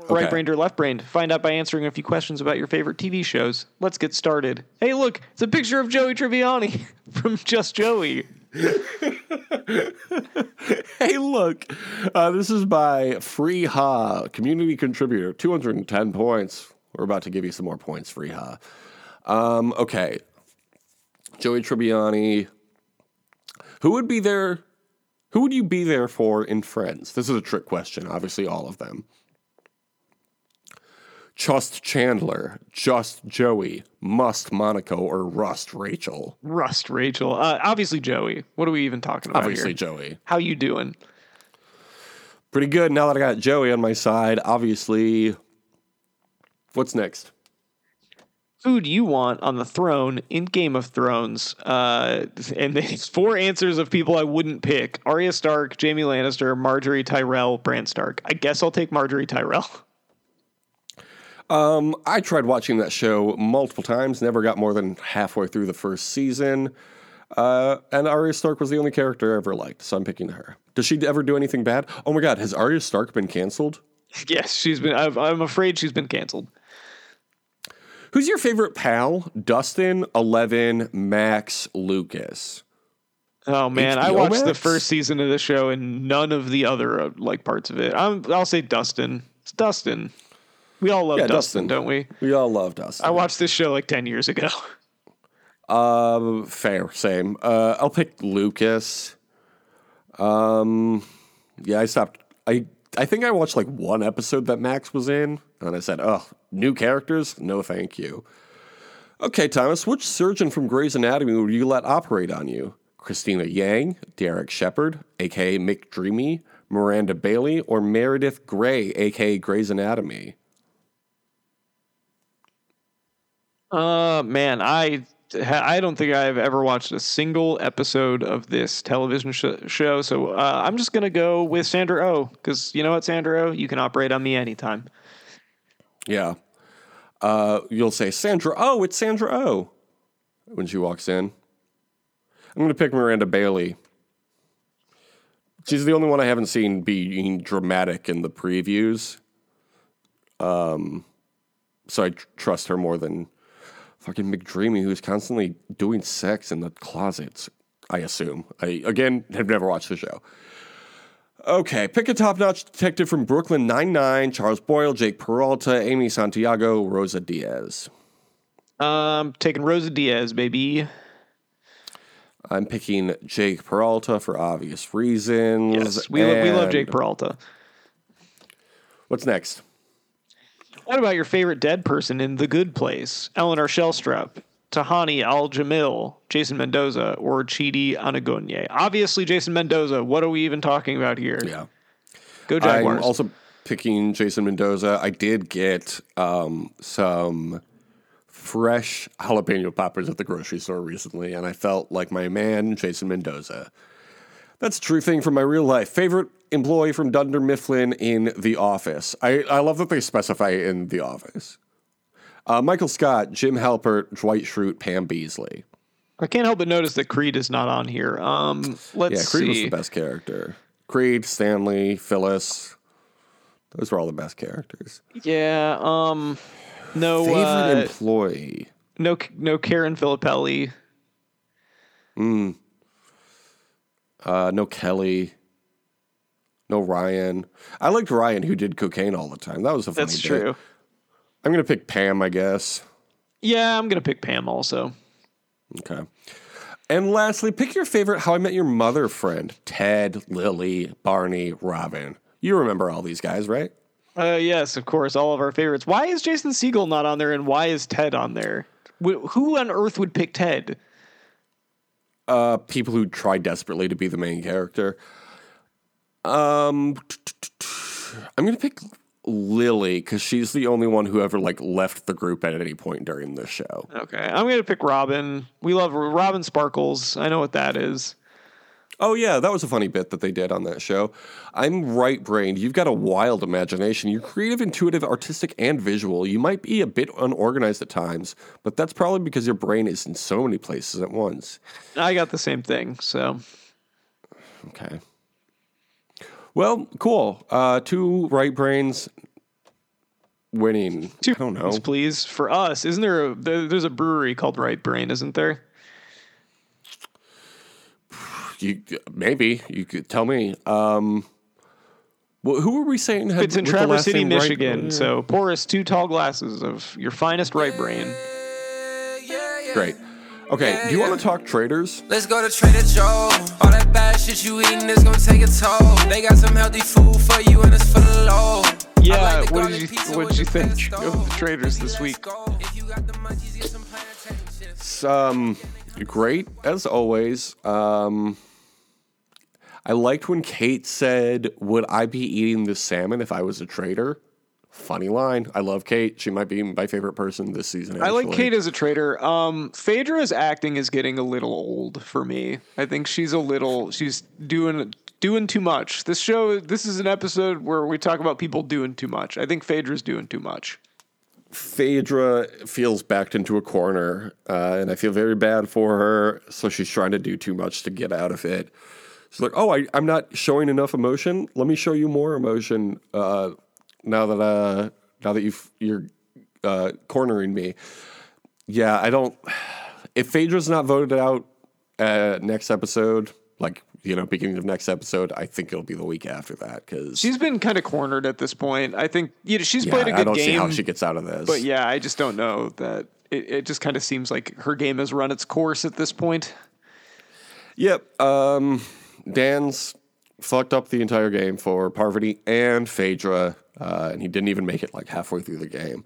Okay. Right brained or left brained? Find out by answering a few questions about your favorite TV shows. Let's get started. Hey, look, it's a picture of Joey Tribbiani from Just Joey. hey, look, uh, this is by Free Ha, community contributor, 210 points. We're about to give you some more points, Free Ha. Um, okay, Joey Tribbiani. Who would be there? Who would you be there for in Friends? This is a trick question. Obviously, all of them. Trust Chandler, Just Joey, Must Monica, or Rust Rachel? Rust Rachel. Uh, obviously Joey. What are we even talking about Obviously here? Joey. How you doing? Pretty good now that I got Joey on my side. Obviously, what's next? Food you want on the throne in Game of Thrones. Uh, and it's four answers of people I wouldn't pick Arya Stark, Jaime Lannister, Margaery Tyrell, Bran Stark. I guess I'll take Margaery Tyrell. Um, I tried watching that show multiple times, never got more than halfway through the first season. Uh, and Arya Stark was the only character I ever liked, so I'm picking her. Does she ever do anything bad? Oh my god, has Arya Stark been canceled? Yes, she's been. I'm afraid she's been canceled. Who's your favorite pal? Dustin, Eleven, Max, Lucas. Oh man, HBO I watched the first season of the show and none of the other uh, like parts of it. I'm, I'll say Dustin. It's Dustin. We all love Yeah, Dustin, Dustin. don't we? We all love Dustin. I watched this show like ten years ago. Um, fair, same. Uh, I'll pick Lucas. Um, yeah, I stopped. I I think I watched like one episode that Max was in, and I said, "Oh, new characters? No, thank you." Okay, Thomas, which surgeon from Grey's Anatomy would you let operate on you? Cristina Yang, Derek Shepherd, aka McDreamy, Miranda Bailey, or Meredith Grey, aka Grey's Anatomy? Uh, man, I I don't think I've ever watched a single episode of this television sh- show, so uh, I'm just gonna go with Sandra Oh because you know what, Sandra Oh, you can operate on me anytime. Yeah. Uh, you'll say, Sandra Oh, it's Sandra Oh when she walks in. I'm to pick Miranda Bailey. She's the only one I haven't seen being dramatic in the previews. Um, so I tr- trust her more than fucking McDreamy, who's constantly doing sex in the closets. I assume. I again have never watched the show. Okay, pick a top-notch detective from Brooklyn Nine-Nine: Charles Boyle, Jake Peralta, Amy Santiago, Rosa Diaz. Um, taking Rosa Diaz, baby. I'm picking Jake Peralta for obvious reasons. Yes, we lo- we love Jake Peralta. What's next? What about your favorite dead person in The Good Place? Eleanor Shellstrop, Tahani Al Jamil, Jason Mendoza, or Chidi Anagonye? Obviously, Jason Mendoza. What are we even talking about here? Yeah. Go Jaguars. I'm also picking Jason Mendoza. I did get um, some fresh jalapeno poppers at the grocery store recently, and I felt like my man, Jason Mendoza. That's a true thing from my real life. Favorite employee from Dunder Mifflin in The Office. I, I love that they specify in The Office. Uh, Michael Scott, Jim Halpert, Dwight Schrute, Pam Beesly. I can't help but notice that Creed is not on here. Um, let's Yeah, Creed was the best character. Creed, Stanley, Phyllis. Those were all the best characters. Yeah. Um, no. Favorite Uh, employee. no. No. Karen Filippelli. Uh, no Kelly. No Ryan. I liked Ryan, who did cocaine all the time. That was a funny That's bit. true. I'm gonna pick Pam, I guess. Yeah, I'm gonna pick Pam also. Okay. And lastly, pick your favorite How I Met Your Mother friend: Ted, Lily, Barney, Robin. You remember all these guys, right? Uh, yes, of course, all of our favorites. Why is Jason Segel not on there, and why is Ted on there? Who on earth would pick Ted? Uh, people who try desperately to be the main character. Um, I'm gonna pick Lily because she's the only one who ever like left the group at any point during this show. Okay, I'm gonna pick Robin. We love Robin Sparkles. I know what that is. Oh yeah, that was a funny bit that they did on that show. I'm right brained. You've got a wild imagination. You're creative, intuitive, artistic, and visual. You might be a bit unorganized at times, but that's probably because your brain is in so many places at once. I got the same thing. So Okay. Well, cool. Uh, two right brains winning. two I don't know. points, please, for us. Isn't there a there's a brewery called Right Brain? Isn't there? You maybe you could tell me. Um, well, who were we saying? Had, It's in Traverse City, name Right- Michigan. So pour us two tall glasses of your finest Right Brain. great. Okay. Do you want to talk traders? Let's go to Trader Joe. All that bad shit you eating is gonna take a toll. They got some healthy food for you and it's for the low. Yeah, like what did you what did you think of the traders this week? If you got the munchies, get some. It's, um, great as always. Um, I liked when Kate said, "Would I be eating this salmon if I was a trader?" Funny line. I love Kate. She might be my favorite person this season. I like. Kate as a traitor. Um, Phaedra's acting is getting a little old for me. I think she's a little. She's doing doing too much. This show. This is an episode where we talk about people doing too much. I think Phaedra's doing too much. Phaedra feels backed into a corner, uh, and I feel very bad for her. So she's trying to do too much to get out of it. She's like, "Oh, I, I'm not showing enough emotion. Let me show you more emotion uh, now that uh, now that you've, you're uh, cornering me." Yeah, I don't. If Phaedra's not voted out uh, next episode, like you know, beginning of next episode, I think it'll be the week after that because She's been kind of cornered at this point. I think you know, she's yeah, played a good game. I don't game. see how she gets out of this. But yeah, I just don't know that it, it just kind of seems like her game has run its course at this point. Yep. Um, Dan's fucked up the entire game for Parvati and Phaedra, uh, and he didn't even make it like halfway through the game.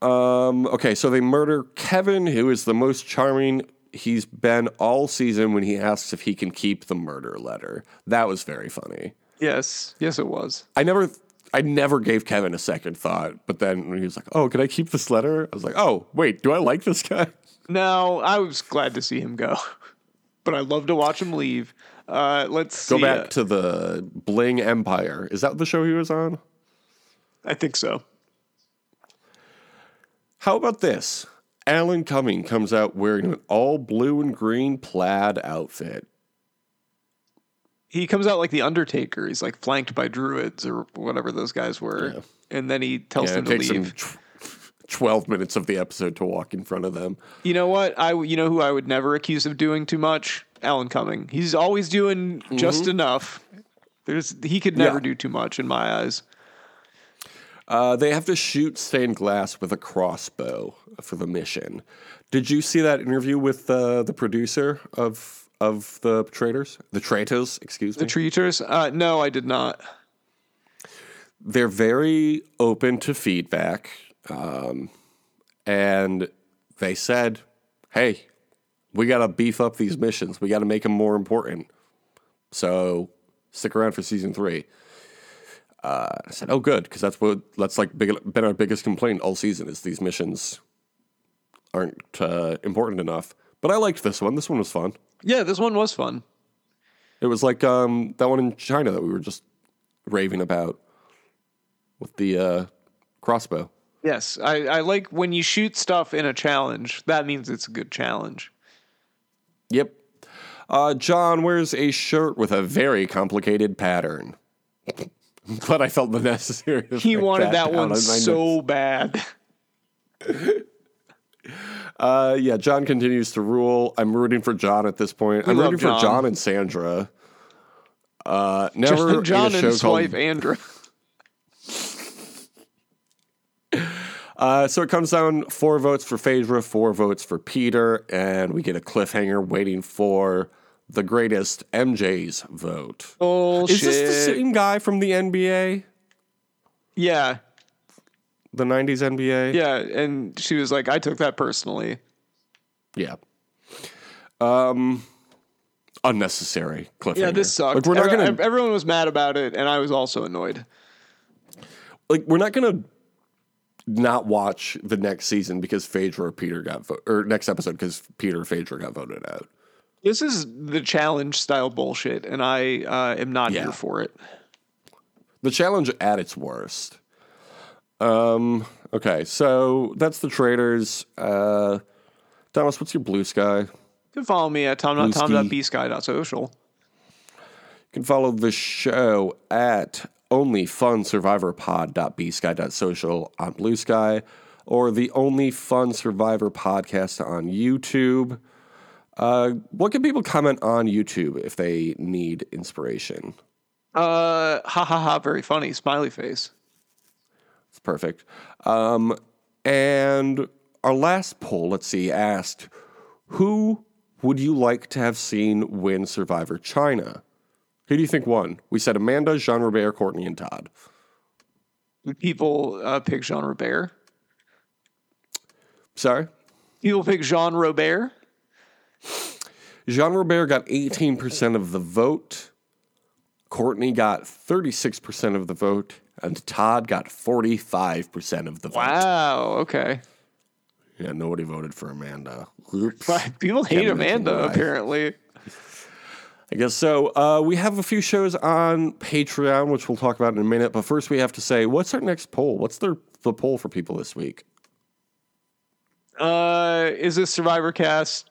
Um, okay, so they murder Kevin, who is the most charming he's been all season when he asks if he can keep the murder letter. That was very funny. Yes, yes, it was. I never. I never gave Kevin a second thought, but then when he was like, "Oh, can I keep this letter?" I was like, "Oh, wait, do I like this guy?" No, I was glad to see him go, but I love to watch him leave. Uh, let's Go see, back uh, to the Bling Empire. Is that the show he was on? I think so. How about this? Alan Cumming comes out wearing an all blue and green plaid outfit. He comes out like the Undertaker. He's like flanked by druids or whatever those guys were, Yeah. and then he tells Yeah, them it to takes leave. him tw- 12 minutes of the episode to walk in front of them. You know what? I you know who I would never accuse of doing too much? Alan Cumming. He's always doing just enough. There's he could never Mm-hmm. Yeah. do too much in my eyes. Uh, they have to shoot stained glass with a crossbow for the mission. Did you see that interview with uh, the producer of of the traitors? The traitors, excuse me. The treaters? Uh, no, I did not. they're very open to feedback. Um, and they said, hey, we got to beef up these missions. We got to make them more important. So stick around for season three. Uh, I said, oh, good, because that's what that's like big, been our biggest complaint all season is these missions aren't uh, important enough. But I liked this one. This one was fun. Yeah, this one was fun. It was like um, that one in China that we were just raving about with the uh, crossbow. Yes, I, I like when you shoot stuff in a challenge. That means it's a good challenge. Yep. Uh, John wears a shirt with a very complicated pattern. but I felt the necessary. He wanted that down one so bad. Uh, yeah, John continues to rule. I'm rooting for John at this point. I'm rooting John. for John and Sandra. Uh, never John, John and his wife Andra. Uh, so it comes down four votes for Phaedra, four votes for Peter, and we get a cliffhanger waiting for the greatest MJ's vote. Bullshit. Is this the same guy from the NBA, Yeah, the '90s NBA? yeah. And she was like, I took that personally. Yeah. Um, unnecessary cliffhanger. Yeah, this sucked. Like we're not Every- gonna Everyone was mad about it, and I was also annoyed. like we're not gonna not watch the next season because Phaedra or Peter got vo- or next episode because Peter or Phaedra got voted out. This is the challenge style bullshit, and I uh, am not Yeah. here for it. The challenge at its worst. Um. Okay, so that's the traders. Uh, Thomas, what's your blue sky? You can follow me at Bluesky. You can follow the show at onlyfunsurvivorpod.bsky.social on Bluesky or the Only Fun Survivor podcast on YouTube. Uh, what can people comment on YouTube if they need inspiration? Uh, ha ha ha, very funny. Smiley face. It's perfect. Um, and our last poll, let's see, asked who would you like to have seen win Survivor China? Who do you think won? We said Amanda, Jean Robert, Courtney, and Todd. Would People uh, pick Jean Robert. Sorry? People pick Jean Robert. Jean Robert got 18% of the vote. Courtney got 36% of the vote. And Todd got 45% of the vote. Wow. Okay. Yeah, nobody voted for Amanda. Oops. People hate Can't Amanda. Apparently. I guess so. Uh, we have a few shows on Patreon, which we'll talk about in a minute. But first, we have to say, what's our next poll? What's the, the poll for people this week? Uh, is this Survivor Cast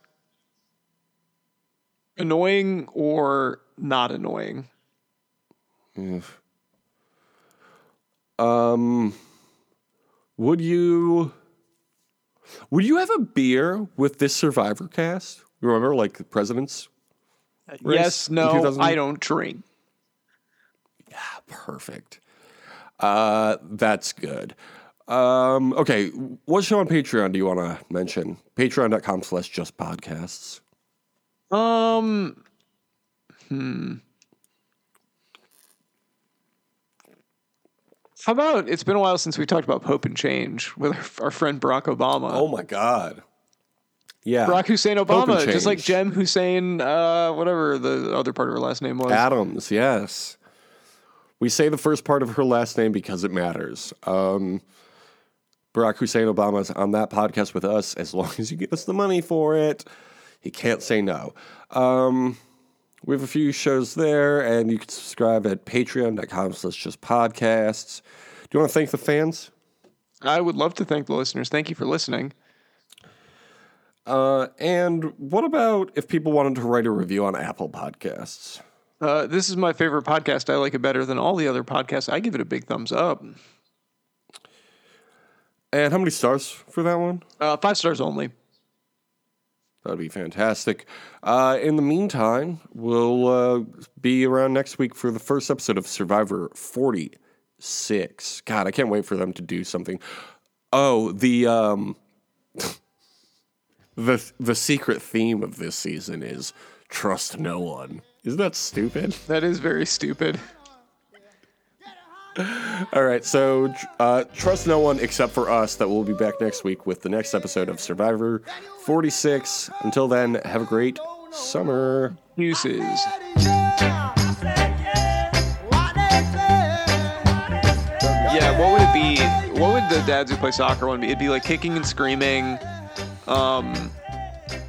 annoying or not annoying? Um, would you would you have a beer with this Survivor cast? You remember, like the presidents? race yes, no, I don't drink. Yeah, Perfect. Uh, that's good. Um, okay, what show on Patreon do you want to mention? Patreon.com slash just podcasts. Um, hmm. How about it's been a while since we talked about Pope and Change with our, our friend Barack Obama. Oh my God. Yeah. Barack Hussein Obama, just like Jem Hussain, uh, whatever the other part of her last name was. Adams, yes. We say the first part of her last name because it matters. Um, Barack Hussein Obama's on that podcast with us as long as you give us the money for it. He can't say no. Um, we have a few shows there, and you can subscribe at patreon.com slash just podcasts. Do you want to thank the fans? I would love to thank the listeners. Thank you for listening. Uh, and what about if people wanted to write a review on Apple Podcasts? Uh, this is my favorite podcast. I like it better than all the other podcasts. I give it a big thumbs up. And how many stars for that one? Uh, five stars only. That'd be fantastic. Uh, in the meantime, we'll uh, be around next week for the first episode of Survivor 46. God, I can't wait for them to do something. Oh, the um, the the secret theme of this season is trust no one. Isn't that stupid? That is very stupid. All right, so uh, trust no one except for us. That we'll be back next week with the next episode of Survivor 46. Until then, have a great summer. Uses. Yeah, what would it be? What would the dads who play soccer one be? It'd be like kicking and screaming. Um,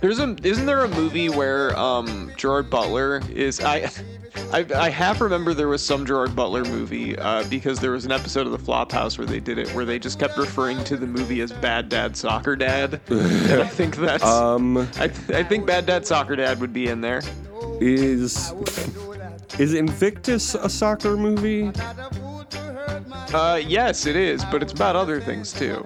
there's a isn't there a movie where um Gerard Butler is I. I, I half remember there was some Gerard Butler movie uh, because there was an episode of the Flophouse where they did it where they just kept referring to the movie as Bad Dad Soccer Dad. I think that's Um, I, th- I think Bad Dad Soccer Dad would be in there. is is Invictus a soccer movie? Uh, yes, it is, but it's about other things too.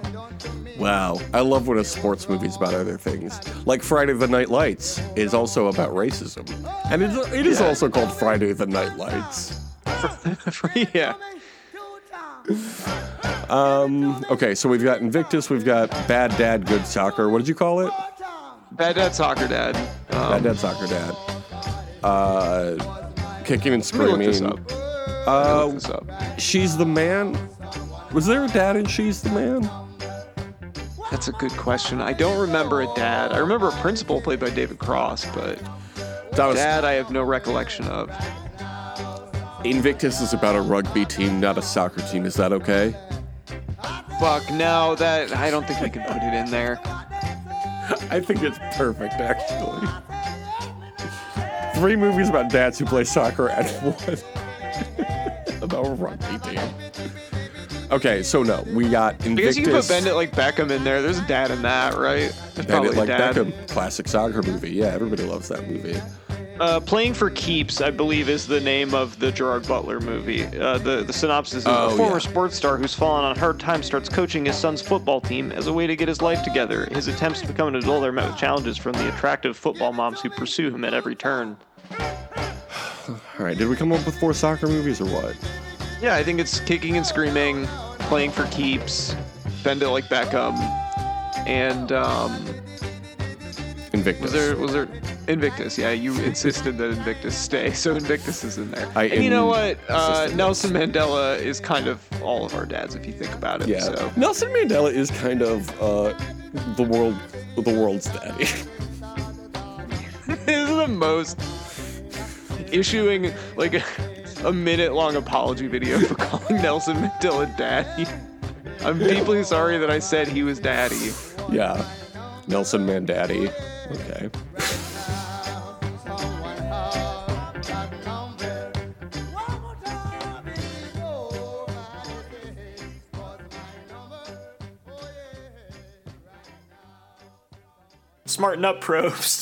Wow, I love when a sports movie's about other things. Like Friday the Night Lights is also about racism, and it, it is Yeah. also called Friday the Night Lights. yeah. Um, okay, so we've got Invictus, we've got Bad Dad, Good Soccer. What did you call it? Bad Dad Soccer Dad. Um, Bad Dad, Soccer Dad. Uh, kicking and screaming. this up. Uh, look this up. She's the man. Was there a dad in She's the Man? That's a good question. I don't remember a dad. I remember a principal played by David Cross, but That was dad I have no recollection of. Invictus is about a rugby team, not a soccer team. Is that okay? Fuck, no, that I don't think we can put it in there. I think it's perfect, actually. Three movies about dads who play soccer and one about a rugby team. Okay, so no, we got I Because you can put Invictus. Bend It Like Beckham in there. There's a dad in that, right? There's Bend It like dad. Beckham, classic soccer movie. Yeah, everybody loves that movie. Uh, Playing for Keeps, I believe, is the name of the Gerard Butler movie. Uh, the, the synopsis is Oh, a former yeah. sports star who's fallen on hard times starts coaching his son's football team as a way to get his life together. His attempts to become an adult are met with challenges from the attractive football moms who pursue him at every turn. All right, did we come up with four soccer movies or what? Yeah, I think it's Kicking and Screaming, Playing for Keeps, Bend It Like Beckham, and um, Invictus. was there was there Invictus? Yeah, you insisted that Invictus stay, so Invictus is in there. I and you know what? Uh. Nelson Mandela is kind of all of our dads, if you think about it. Yeah, So. Nelson Mandela is kind of uh, the world, the world's daddy. this is the most issuing like a, a minute long apology video for calling Nelson Mandela daddy. I'm deeply sorry that I said he was daddy. yeah, Nelson Mandaddy. Okay. Smarten up, Probst.